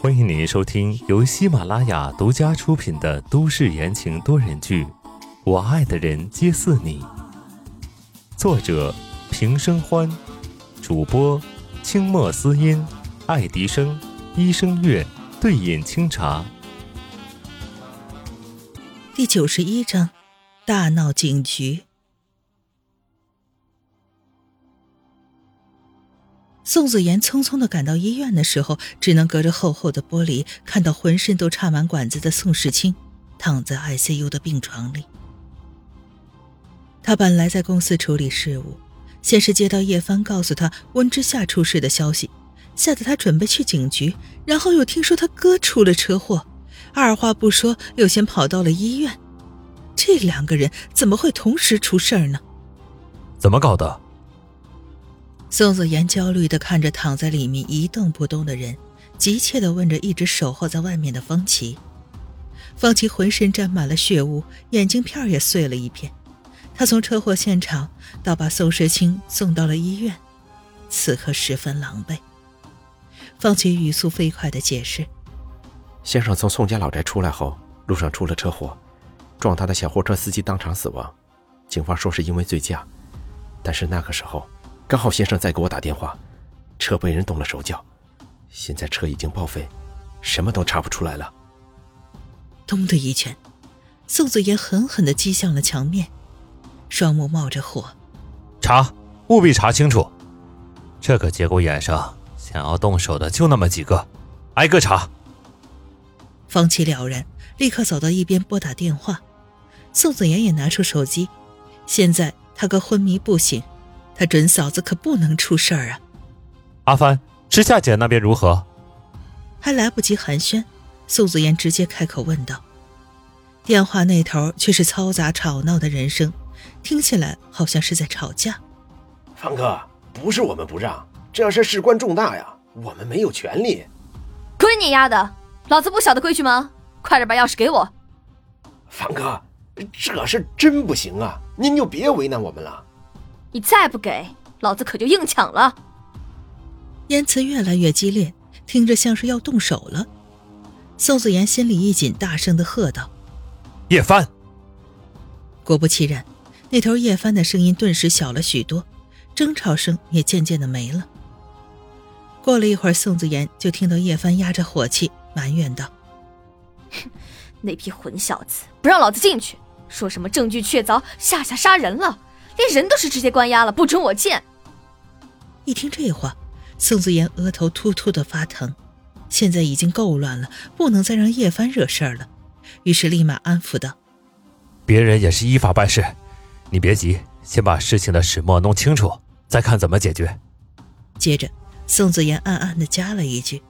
欢迎您收听由喜马拉雅独家出品的都市言情多人剧《我爱的人皆似你》，作者平生欢，主播清墨思音、爱迪生、一生月、对饮清茶。第九十一章，大闹警局。宋子妍匆匆的赶到医院的时候，只能隔着厚厚的玻璃看到浑身都插满管子的宋世清躺在 ICU 的病床里。他本来在公司处理事务，先是接到叶帆告诉他温之夏出事的消息，吓得他准备去警局，然后又听说他哥出了车祸，二话不说又先跑到了医院。这两个人怎么会同时出事儿呢？怎么搞的？宋子妍焦虑地看着躺在里面一动不动的人，急切地问着一直守候在外面的方琦。方琦浑身沾满了血污，眼镜片也碎了一片。他从车祸现场到把宋时清送到了医院，此刻十分狼狈。方琦语速飞快地解释：“先生从宋家老宅出来后，路上出了车祸，撞他的小货车司机当场死亡。警方说是因为醉驾，但是那个时候……”刚好先生在给我打电话，车被人动了手脚，现在车已经报废，什么都查不出来了。咚的一拳，宋子言狠狠地击向了墙面，双目冒着火。查，务必查清楚，这个节骨眼上想要动手的就那么几个，挨个查。方琦了然，立刻走到一边拨打电话。宋子言也拿出手机，现在他哥昏迷不醒。他准嫂子可不能出事儿啊！阿帆，知夏姐那边如何？还来不及寒暄，宋子言直接开口问道。电话那头却是嘈杂吵闹的人声，听起来好像是在吵架。方哥，不是我们不让，这事事关重大呀，我们没有权利。滚你丫的！老子不晓得规矩吗？快点把钥匙给我！方哥，这事真不行啊，您就别为难我们了。你再不给，老子可就硬抢了！言辞越来越激烈，听着像是要动手了。宋子妍心里一紧，大声的喝道：“叶帆！”果不其然，那头叶帆的声音顿时小了许多，争吵声也渐渐的没了。过了一会儿，宋子妍就听到叶帆压着火气埋怨道：“哼，那批混小子不让老子进去，说什么证据确凿，夏夏杀人了。”连人都是直接关押了，不准我见。一听这话，宋子妍额头突突的发疼。现在已经够乱了，不能再让叶帆惹事儿了。于是立马安抚道：“别人也是依法办事，你别急，先把事情的始末弄清楚，再看怎么解决。”接着，宋子妍暗暗的加了一句：“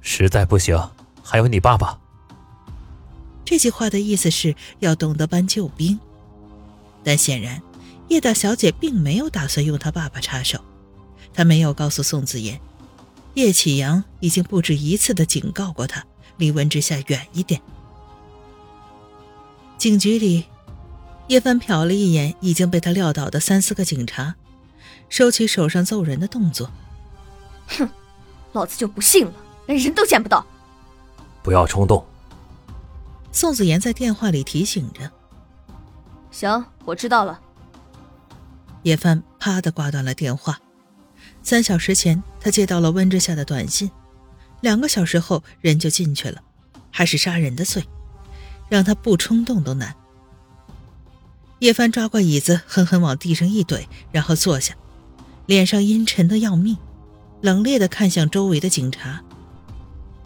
实在不行，还有你爸爸。”这句话的意思是要懂得搬救兵，但显然。叶大小姐并没有打算用她爸爸插手，她没有告诉宋子妍，叶启阳已经不止一次的警告过她，离温之夏远一点。警局里，叶帆瞟了一眼已经被他撂倒的三四个警察，收起手上揍人的动作。哼，老子就不信了，连人都见不到。不要冲动。宋子妍在电话里提醒着。行，我知道了。叶帆啪的挂断了电话。三小时前，他接到了温之夏的短信，两个小时后人就进去了，还是杀人的罪，让他不冲动都难。叶帆抓过椅子，狠狠往地上一怼，然后坐下，脸上阴沉的要命，冷冽的看向周围的警察：“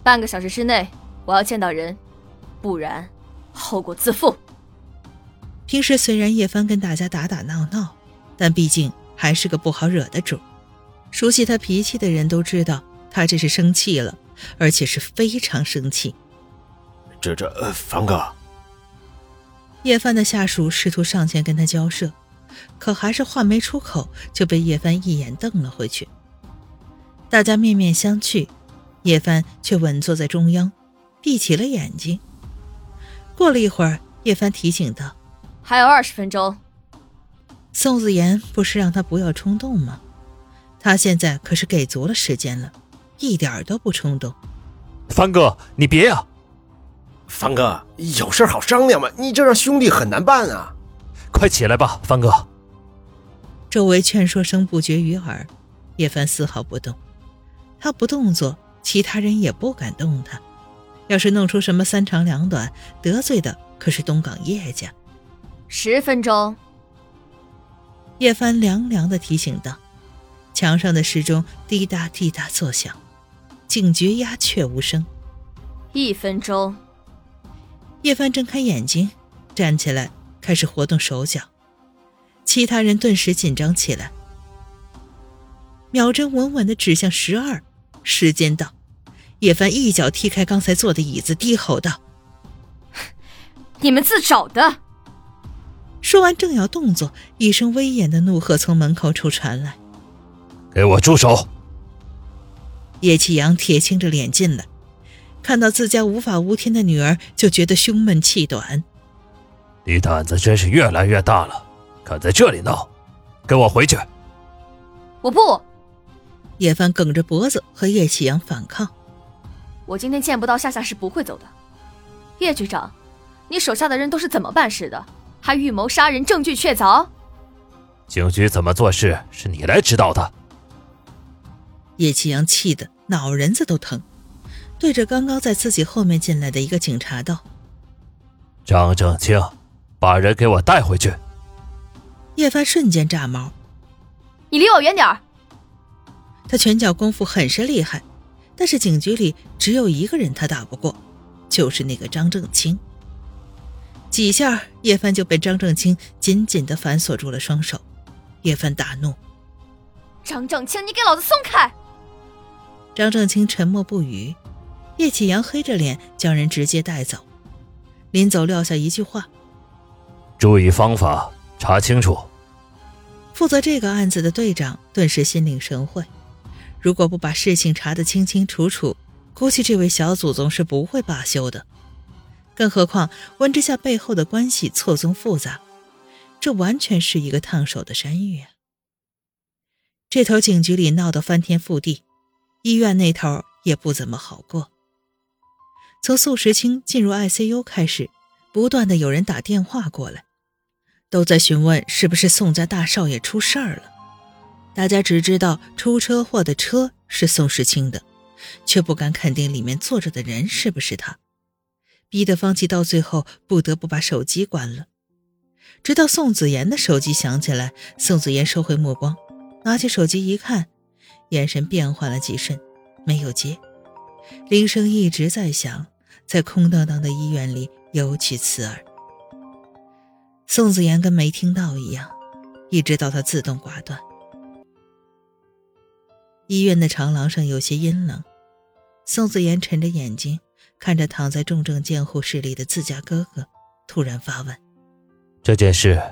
半个小时之内，我要见到人，不然后果自负。”平时虽然叶帆跟大家打打闹闹。但毕竟还是个不好惹的主，熟悉他脾气的人都知道，他这是生气了，而且是非常生气。这这，凡哥。叶帆的下属试图上前跟他交涉，可还是话没出口，就被叶帆一眼瞪了回去。大家面面相觑，叶帆却稳坐在中央，闭起了眼睛。过了一会儿，叶帆提醒道：“还有二十分钟。”宋子妍不是让他不要冲动吗？他现在可是给足了时间了，一点都不冲动。帆哥，你别呀！帆哥，有事好商量嘛，你这让兄弟很难办啊！快起来吧，帆哥。周围劝说声不绝于耳，叶凡丝毫不动。他不动作，其他人也不敢动他。要是弄出什么三长两短，得罪的可是东港叶家。十分钟。叶帆凉凉的提醒道。墙上的时钟滴答滴答作响，警觉鸦雀无声。一分钟。叶帆睁开眼睛，站起来，开始活动手脚。其他人顿时紧张起来。秒针稳稳的指向十二，时间到。叶帆一脚踢开刚才坐的椅子，低吼道：“你们自找的！”说完，正要动作，一声威严的怒喝从门口处传来：“给我住手！”叶启阳铁青着脸进来，看到自家无法无天的女儿，就觉得胸闷气短。你胆子真是越来越大了，敢在这里闹！跟我回去！我不！叶帆梗着脖子和叶启阳反抗。我今天见不到夏夏是不会走的，叶局长，你手下的人都是怎么办事的？还预谋杀人，证据确凿。警局怎么做事是你来指导的。叶启阳气得脑仁子都疼，对着刚刚在自己后面进来的一个警察道：“张正清，把人给我带回去。”叶帆瞬间炸毛：“你离我远点儿！”他拳脚功夫很是厉害。但是警局里只有一个人他打不过，就是那个张正清。几下，叶帆就被张正清紧紧的反锁住了双手。叶帆大怒：“张正清，你给老子松开！”张正清沉默不语。叶启阳黑着脸将人直接带走，临走撂下一句话：“注意方法，查清楚。”负责这个案子的队长顿时心领神会。如果不把事情查得清清楚楚，估计这位小祖宗是不会罢休的。更何况温之夏背后的关系错综复杂，这完全是一个烫手的山芋啊！这头警局里闹得翻天覆地，医院那头也不怎么好过。从宋时清进入 ICU 开始，不断的有人打电话过来，都在询问是不是宋家大少爷出事儿了。大家只知道出车祸的车是宋时清的，却不敢肯定里面坐着的人是不是他，逼得方琦到最后不得不把手机关了。直到宋子妍的手机响起来，宋子妍收回目光，拿起手机一看，眼神变换了几瞬，没有接。铃声一直在响，在空荡荡的医院里尤其刺耳。宋子妍跟没听到一样，一直到他自动挂断。医院的长廊上有些阴冷，宋子妍沉着眼睛看着躺在重症监护室里的自家哥哥，突然发问：“这件事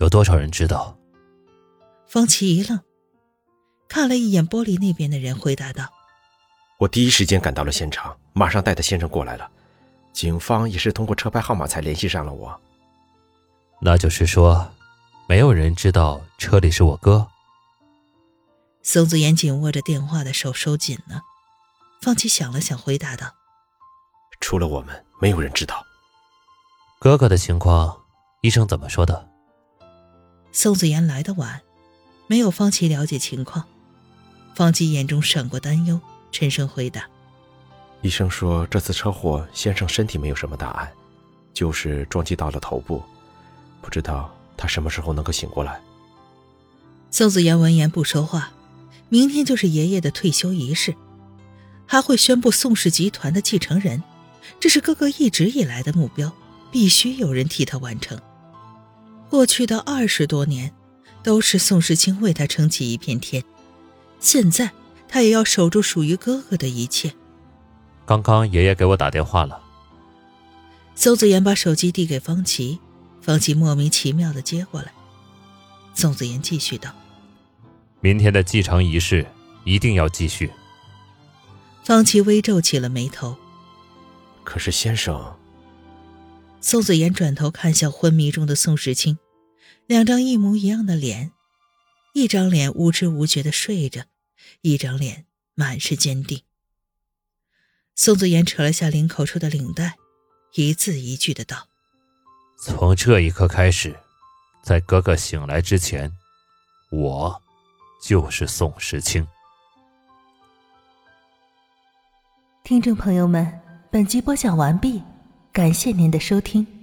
有多少人知道？”方琦一愣，看了一眼玻璃那边的人，回答道：“我第一时间赶到了现场，马上带他先生过来了。警方也是通过车牌号码才联系上了我。那就是说，没有人知道车里是我哥。”宋子妍紧握着电话的手收紧了。方琦想了想，回答道：“除了我们，没有人知道。哥哥的情况，医生怎么说的？”宋子妍来的晚，没有方琦了解情况。方琦眼中闪过担忧，沉声回答：“医生说这次车祸，先生身体没有什么大碍，就是撞击到了头部，不知道他什么时候能够醒过来。”宋子妍闻言不说话。明天就是爷爷的退休仪式，还会宣布宋氏集团的继承人，这是哥哥一直以来的目标，必须有人替他完成。过去的二十多年，都是宋时清为他撑起一片天，现在他也要守住属于哥哥的一切。刚刚爷爷给我打电话了。邹子言把手机递给方琦，方琦莫名其妙的接过来。宋子言继续道。明天的继承仪式一定要继续。方琦微皱起了眉头。可是先生，宋子言转头看向昏迷中的宋时清，两张一模一样的脸，一张脸无知无觉的睡着，一张脸满是坚定。宋子言扯了下领口处的领带，一字一句的道：“从这一刻开始，在哥哥醒来之前，我就是宋时清。”听众朋友们，本集播讲完毕，感谢您的收听。